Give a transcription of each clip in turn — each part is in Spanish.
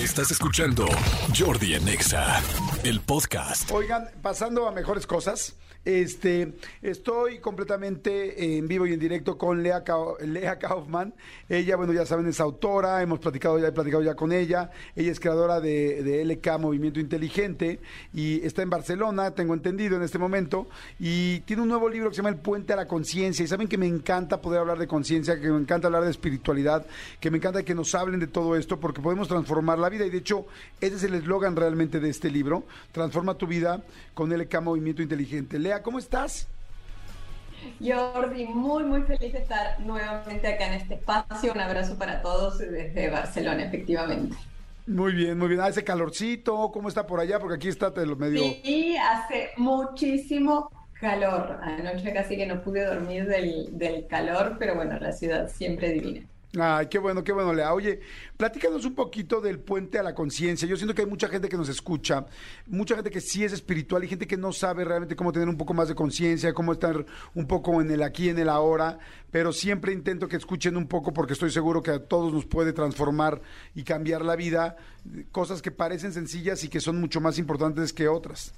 Estás escuchando Jordi Anexa, el podcast. Oigan, pasando a mejores cosas. Este, estoy completamente en vivo y en directo con Lea, Lea Kaufman. Ella, bueno, ya saben, es autora, hemos platicado ya, he platicado ya con ella. Ella es creadora de, de LK Movimiento Inteligente y está en Barcelona, tengo entendido en este momento, y tiene un nuevo libro que se llama El Puente a la Conciencia. Y saben que me encanta poder hablar de conciencia, que me encanta hablar de espiritualidad, que me encanta que nos hablen de todo esto, porque podemos transformar la vida. Y de hecho, ese es el eslogan realmente de este libro, Transforma tu vida con LK Movimiento Inteligente. ¿Cómo estás? Jordi, muy, muy feliz de estar nuevamente acá en este espacio. Un abrazo para todos desde Barcelona, efectivamente. Muy bien, muy bien. Hace calorcito, ¿cómo está por allá? Porque aquí está lo medio. Sí, hace muchísimo calor. Anoche casi que no pude dormir del, del calor, pero bueno, la ciudad siempre divina. Ay, qué bueno, qué bueno, Lea. Oye, platícanos un poquito del puente a la conciencia. Yo siento que hay mucha gente que nos escucha, mucha gente que sí es espiritual y gente que no sabe realmente cómo tener un poco más de conciencia, cómo estar un poco en el aquí, en el ahora, pero siempre intento que escuchen un poco porque estoy seguro que a todos nos puede transformar y cambiar la vida, cosas que parecen sencillas y que son mucho más importantes que otras.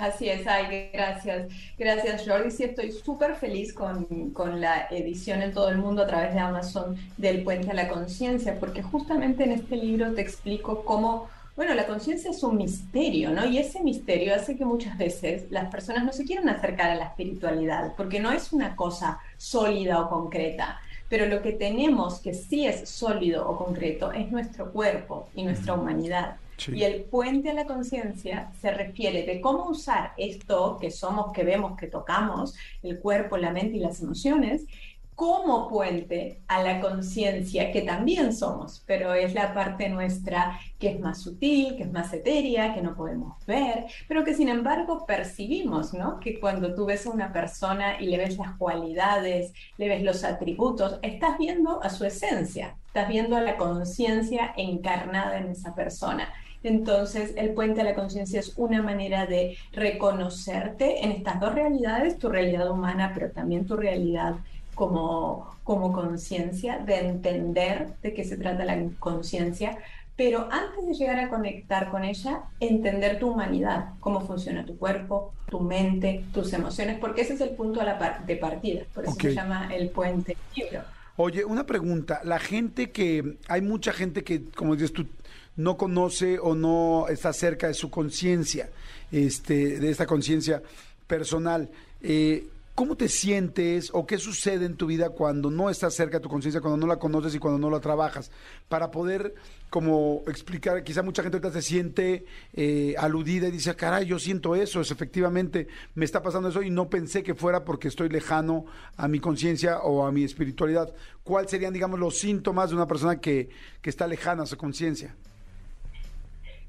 Así es, ay, gracias. Gracias, Jordi. Sí, estoy súper feliz con, con, la edición en todo el mundo a través de Amazon del Puente a la Conciencia, porque justamente en este libro te explico cómo, bueno, la conciencia es un misterio, ¿no? Y ese misterio hace que muchas veces las personas no se quieran acercar a la espiritualidad, porque no es una cosa sólida o concreta. Pero lo que tenemos que sí es sólido o concreto es nuestro cuerpo y nuestra humanidad. Y el puente a la conciencia se refiere de cómo usar esto que somos, que vemos, que tocamos, el cuerpo, la mente y las emociones, como puente a la conciencia que también somos, pero es la parte nuestra que es más sutil, que es más etérea, que no podemos ver, pero que sin embargo percibimos, ¿no? Que cuando tú ves a una persona y le ves las cualidades, le ves los atributos, estás viendo a su esencia, estás viendo a la conciencia encarnada en esa persona. Entonces, el puente a la conciencia es una manera de reconocerte en estas dos realidades, tu realidad humana, pero también tu realidad como, como conciencia, de entender de qué se trata la conciencia, pero antes de llegar a conectar con ella, entender tu humanidad, cómo funciona tu cuerpo, tu mente, tus emociones, porque ese es el punto de partida, por eso se llama el puente libro. Oye, una pregunta, la gente que, hay mucha gente que, como dices tú, no conoce o no está cerca de su conciencia, este, de esta conciencia personal. Eh, ¿Cómo te sientes o qué sucede en tu vida cuando no estás cerca de tu conciencia, cuando no la conoces y cuando no la trabajas? Para poder como explicar, quizá mucha gente ahorita se siente eh, aludida y dice, caray, yo siento eso, es, efectivamente me está pasando eso y no pensé que fuera porque estoy lejano a mi conciencia o a mi espiritualidad. ¿Cuáles serían, digamos, los síntomas de una persona que, que está lejana a su conciencia?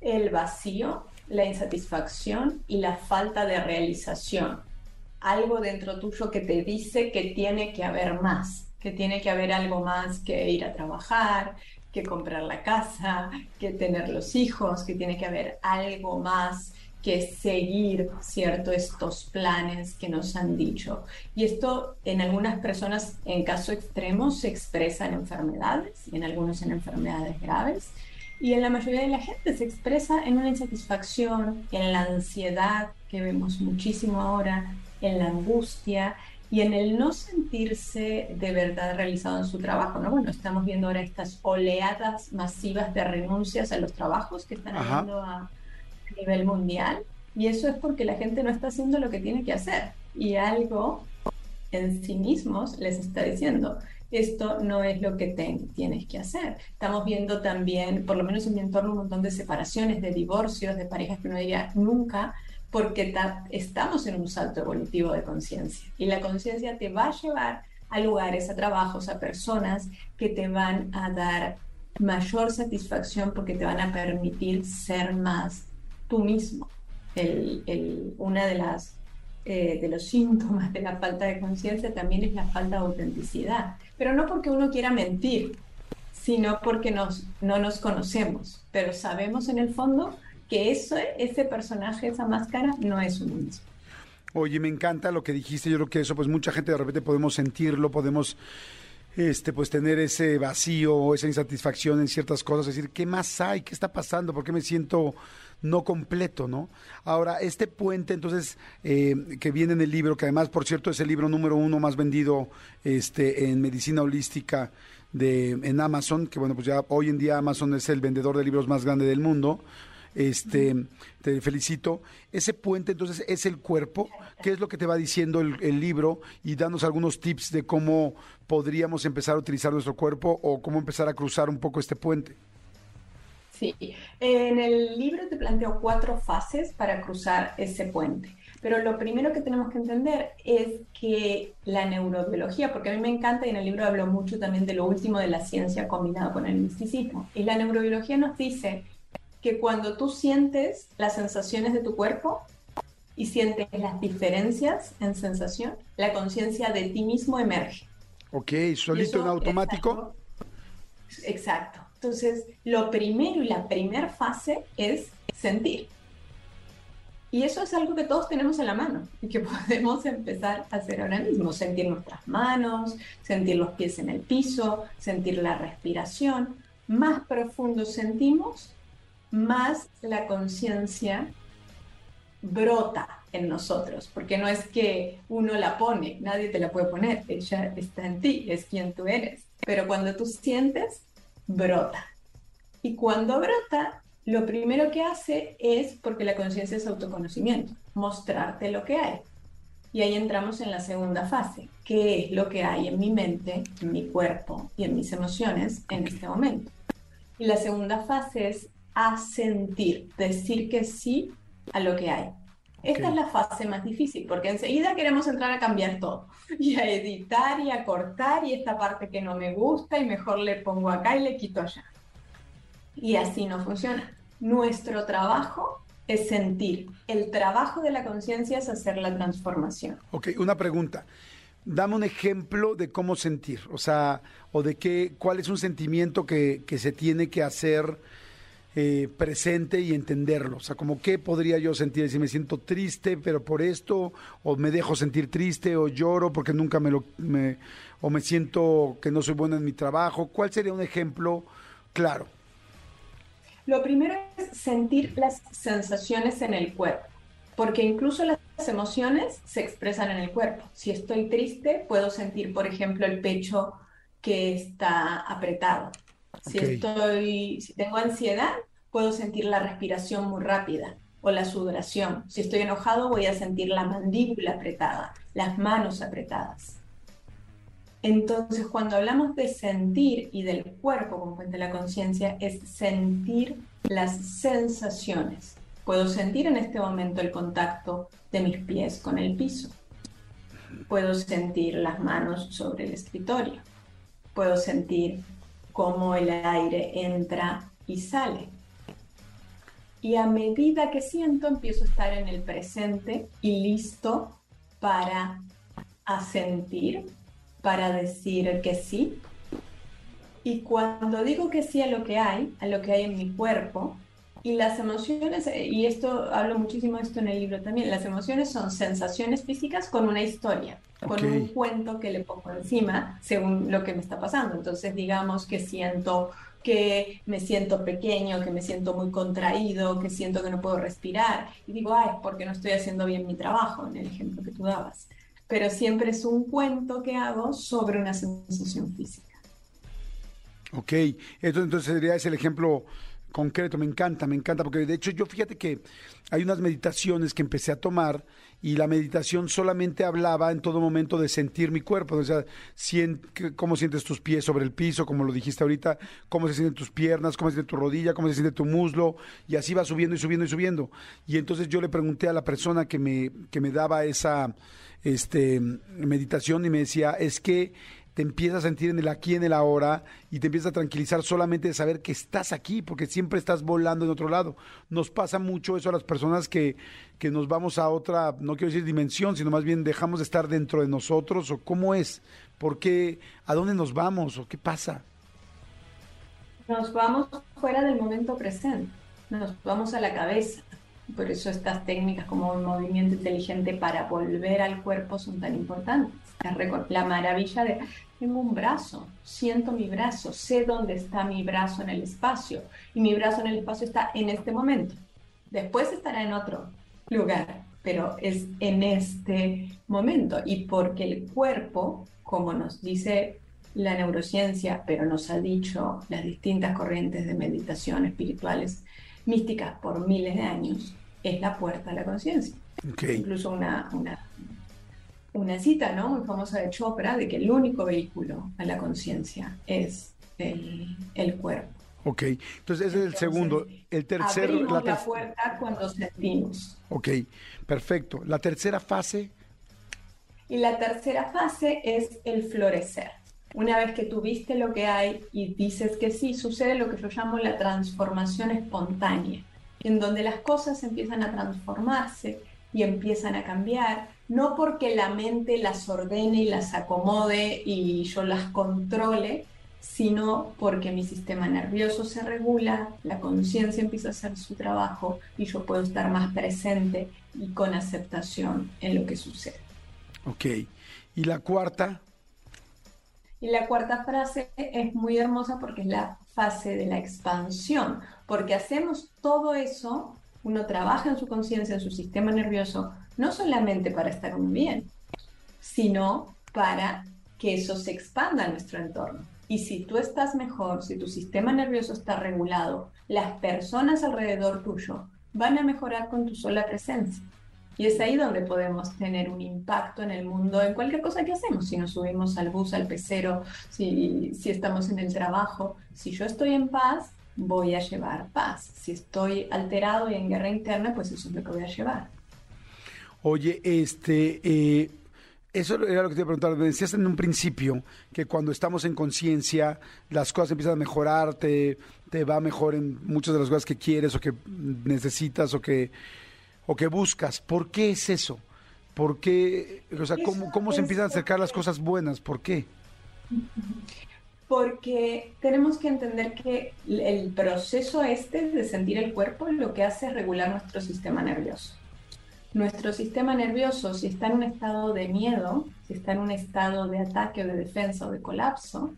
el vacío, la insatisfacción y la falta de realización. Algo dentro tuyo que te dice que tiene que haber más, que tiene que haber algo más que ir a trabajar, que comprar la casa, que tener los hijos, que tiene que haber algo más que seguir, ¿cierto? Estos planes que nos han dicho. Y esto en algunas personas, en caso extremo, se expresa en enfermedades y en algunos en enfermedades graves y en la mayoría de la gente se expresa en una insatisfacción, en la ansiedad que vemos muchísimo ahora, en la angustia y en el no sentirse de verdad realizado en su trabajo. ¿no? Bueno, estamos viendo ahora estas oleadas masivas de renuncias a los trabajos que están habiendo a nivel mundial y eso es porque la gente no está haciendo lo que tiene que hacer y algo en sí mismos les está diciendo, esto no es lo que tienes que hacer. Estamos viendo también, por lo menos en mi entorno, un montón de separaciones, de divorcios, de parejas que no diría nunca, porque estamos en un salto evolutivo de conciencia. Y la conciencia te va a llevar a lugares, a trabajos, a personas que te van a dar mayor satisfacción porque te van a permitir ser más tú mismo. una de las eh, de los síntomas de la falta de conciencia también es la falta de autenticidad. Pero no porque uno quiera mentir, sino porque nos, no nos conocemos, pero sabemos en el fondo que eso, ese personaje, esa máscara, no es uno mismo. Oye, me encanta lo que dijiste. Yo creo que eso, pues mucha gente de repente podemos sentirlo, podemos este, pues tener ese vacío o esa insatisfacción en ciertas cosas, decir, ¿qué más hay? ¿Qué está pasando? ¿Por qué me siento no completo, ¿no? Ahora, este puente, entonces, eh, que viene en el libro, que además, por cierto, es el libro número uno más vendido este, en medicina holística de, en Amazon, que bueno, pues ya hoy en día Amazon es el vendedor de libros más grande del mundo. Este, te felicito. Ese puente entonces es el cuerpo. ¿Qué es lo que te va diciendo el, libro? Y danos algunos tips de cómo podríamos empezar a utilizar nuestro cuerpo o cómo empezar a cruzar un poco este puente. Sí, en el libro te planteo cuatro fases para cruzar ese puente. Pero lo primero que tenemos que entender es que la neurobiología, porque a mí me encanta y en el libro hablo mucho también de lo último de la ciencia combinado con el misticismo, y la neurobiología nos dice que cuando tú sientes las sensaciones de tu cuerpo y sientes las diferencias en sensación, la conciencia de ti mismo emerge. Ok, solito en automático. Exacto. Entonces, lo primero y la primera fase es sentir. Y eso es algo que todos tenemos en la mano y que podemos empezar a hacer ahora mismo. Sentir nuestras manos, sentir los pies en el piso, sentir la respiración. Más profundo sentimos, más la conciencia brota en nosotros, porque no es que uno la pone, nadie te la puede poner, ella está en ti, es quien tú eres. Pero cuando tú sientes, brota. Y cuando brota, lo primero que hace es, porque la conciencia es autoconocimiento, mostrarte lo que hay. Y ahí entramos en la segunda fase, qué es lo que hay en mi mente, en mi cuerpo y en mis emociones en este momento. Y la segunda fase es asentir, decir que sí a lo que hay. Esta es la fase más difícil, porque enseguida queremos entrar a cambiar todo, y a editar y a cortar, y esta parte que no me gusta, y mejor le pongo acá y le quito allá. Y así no funciona. Nuestro trabajo es sentir. El trabajo de la conciencia es hacer la transformación. Ok, una pregunta. Dame un ejemplo de cómo sentir, o sea, o de qué, cuál es un sentimiento que, que se tiene que hacer eh, presente y entenderlo. O sea, como qué podría yo sentir si me siento triste, pero por esto, o me dejo sentir triste, o lloro porque nunca me lo, o me siento que no soy bueno en mi trabajo. ¿Cuál sería un ejemplo claro? Lo primero es sentir las sensaciones en el cuerpo, porque incluso las emociones se expresan en el cuerpo. Si estoy triste, puedo sentir, por ejemplo, el pecho que está apretado. Si estoy, si tengo ansiedad, puedo sentir la respiración muy rápida o la sudoración. Si estoy enojado, voy a sentir la mandíbula apretada, las manos apretadas. Entonces, cuando hablamos de sentir y del cuerpo, como cuenta la conciencia, es sentir las sensaciones. Puedo sentir en este momento el contacto de mis pies con el piso. Puedo sentir las manos sobre el escritorio. Puedo sentir cómo el aire entra y sale. Y a medida que siento, empiezo a estar en el presente y listo para asentir, para decir que sí. Y cuando digo que sí a lo que hay, a lo que hay en mi cuerpo, y las emociones, y esto hablo muchísimo de esto en el libro también, las emociones son sensaciones físicas con una historia con un cuento que le pongo encima según lo que me está pasando. Entonces, digamos que siento que me siento pequeño, que me siento muy contraído, que siento que no puedo respirar. Y digo, ay, porque no estoy haciendo bien mi trabajo, en el ejemplo que tú dabas. Pero siempre es un cuento que hago sobre una sensación física. Ok, entonces sería ese el ejemplo concreto, me encanta, me encanta, porque de hecho yo fíjate que hay unas meditaciones que empecé a tomar y la meditación solamente hablaba en todo momento de sentir mi cuerpo, o sea, cómo sientes tus pies sobre el piso, como lo dijiste ahorita, cómo se sienten tus piernas, cómo se siente tu rodilla, cómo se siente tu muslo, y así va subiendo y subiendo y subiendo. Y entonces yo le pregunté a la persona que me, que me daba esa este, meditación y me decía, es que te empiezas a sentir en el aquí, en el ahora, y te empiezas a tranquilizar solamente de saber que estás aquí, porque siempre estás volando en otro lado. Nos pasa mucho eso a las personas que, que nos vamos a otra, no quiero decir dimensión, sino más bien dejamos de estar dentro de nosotros, o cómo es, por qué, a dónde nos vamos, o qué pasa. Nos vamos fuera del momento presente, nos vamos a la cabeza. Por eso estas técnicas como un movimiento inteligente para volver al cuerpo son tan importantes La maravilla de, tengo un brazo, siento mi brazo, sé dónde está mi brazo en el espacio y mi brazo en el espacio está en este momento. Después estará en otro lugar, pero es en este momento y porque el cuerpo, como nos dice la neurociencia, pero nos ha dicho las distintas corrientes de meditación espirituales místicas por miles de años, es la puerta a la conciencia. Incluso una, una, una, cita ¿no? muy famosa de Chopra de que el único vehículo a la conciencia es el, el, cuerpo. Ok, entonces ese es el segundo. El tercero. la, la puerta cuando sentimos. Ok, perfecto. La tercera fase. Y la tercera fase es el florecer. Una vez que tú viste lo que hay y dices que sí, sucede lo que yo llamo la transformación espontánea, en donde las cosas empiezan a transformarse y empiezan a cambiar, no porque la mente las ordene y las acomode y yo las controle, sino porque mi sistema nervioso se regula, la conciencia empieza a hacer su trabajo y yo puedo estar más presente y con aceptación en lo que sucede. Ok. ¿Y la cuarta? Y la cuarta frase es muy hermosa porque es la fase de la expansión, porque hacemos todo eso, uno trabaja en su conciencia, en su sistema nervioso, no solamente para estar muy bien, sino para que eso se expanda en nuestro entorno. Y si tú estás mejor, si tu sistema nervioso está regulado, las personas alrededor tuyo van a mejorar con tu sola presencia. Y es ahí donde podemos tener un impacto en el mundo, en cualquier cosa que hacemos. Si nos subimos al bus, al pecero, si, si estamos en el trabajo. Si yo estoy en paz, voy a llevar paz. Si estoy alterado y en guerra interna, pues eso es lo que voy a llevar. Oye, este, eh, eso era lo que te iba a preguntar. Me decías en un principio que cuando estamos en conciencia, las cosas empiezan a mejorar, te, te va mejor en muchas de las cosas que quieres o que necesitas o que o que buscas. ¿Por qué es eso? ¿Por qué? O sea, ¿cómo, cómo se empiezan a acercar las cosas buenas? ¿Por qué? Porque tenemos que entender que el proceso este de sentir el cuerpo lo que hace es regular nuestro sistema nervioso. Nuestro sistema nervioso, si está en un estado de miedo, si está en un estado de ataque o de defensa o de colapso,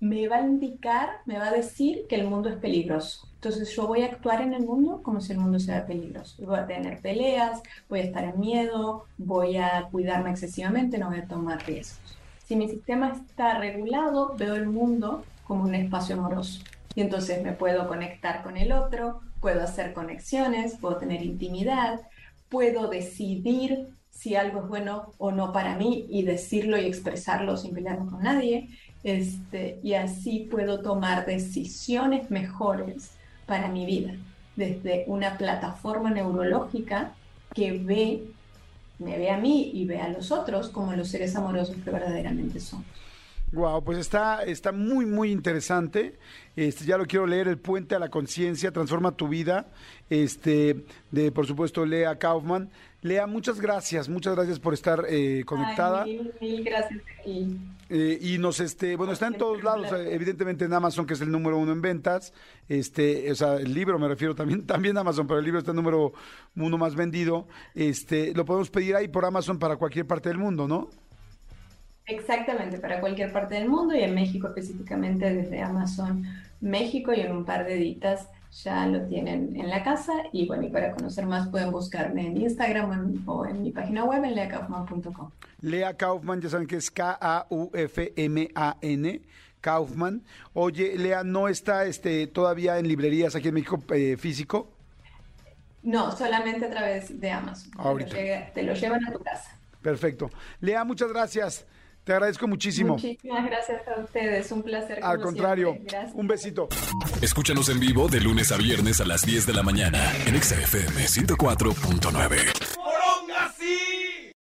me va a indicar, me va a decir que el mundo es peligroso. Entonces yo voy a actuar en el mundo como si el mundo sea peligroso. Voy a tener peleas, voy a estar en miedo, voy a cuidarme excesivamente, no voy a tomar riesgos. Si mi sistema está regulado, veo el mundo como un espacio amoroso. Y entonces me puedo conectar con el otro, puedo hacer conexiones, puedo tener intimidad, puedo decidir si algo es bueno o no para mí y decirlo y expresarlo sin pelearme con nadie. Este, y así puedo tomar decisiones mejores para mi vida, desde una plataforma neurológica que ve, me ve a mí y ve a los otros como los seres amorosos que verdaderamente somos. Wow, pues está, está muy, muy interesante. Este, ya lo quiero leer, El Puente a la Conciencia, Transforma tu Vida, este, de, por supuesto, Lea Kaufman. Lea, muchas gracias, muchas gracias por estar eh, conectada. mil, mil, gracias eh, y nos, este, bueno, está en todos lados, evidentemente en Amazon, que es el número uno en ventas. Este, o sea, el libro me refiero también, también Amazon, pero el libro está el número uno más vendido. Este, lo podemos pedir ahí por Amazon para cualquier parte del mundo, ¿no? Exactamente, para cualquier parte del mundo y en México específicamente desde Amazon México y en un par de editas ya lo tienen en la casa y bueno, y para conocer más pueden buscarme en Instagram o en, mi página web en leakaufman.com. Lea Kaufman, ya saben que es K-A-U-F-M-A-N. Kaufman. Oye, Lea, ¿no está este, todavía en librerías aquí en México eh, físico? No, solamente a través de Amazon. te lo llevan a tu casa. Perfecto. Lea, muchas gracias. Te agradezco muchísimo. Muchísimas gracias a ustedes, un placer. Al contrario, un besito. Escúchanos en vivo de lunes a viernes a las 10 de la mañana en XFM 104.9.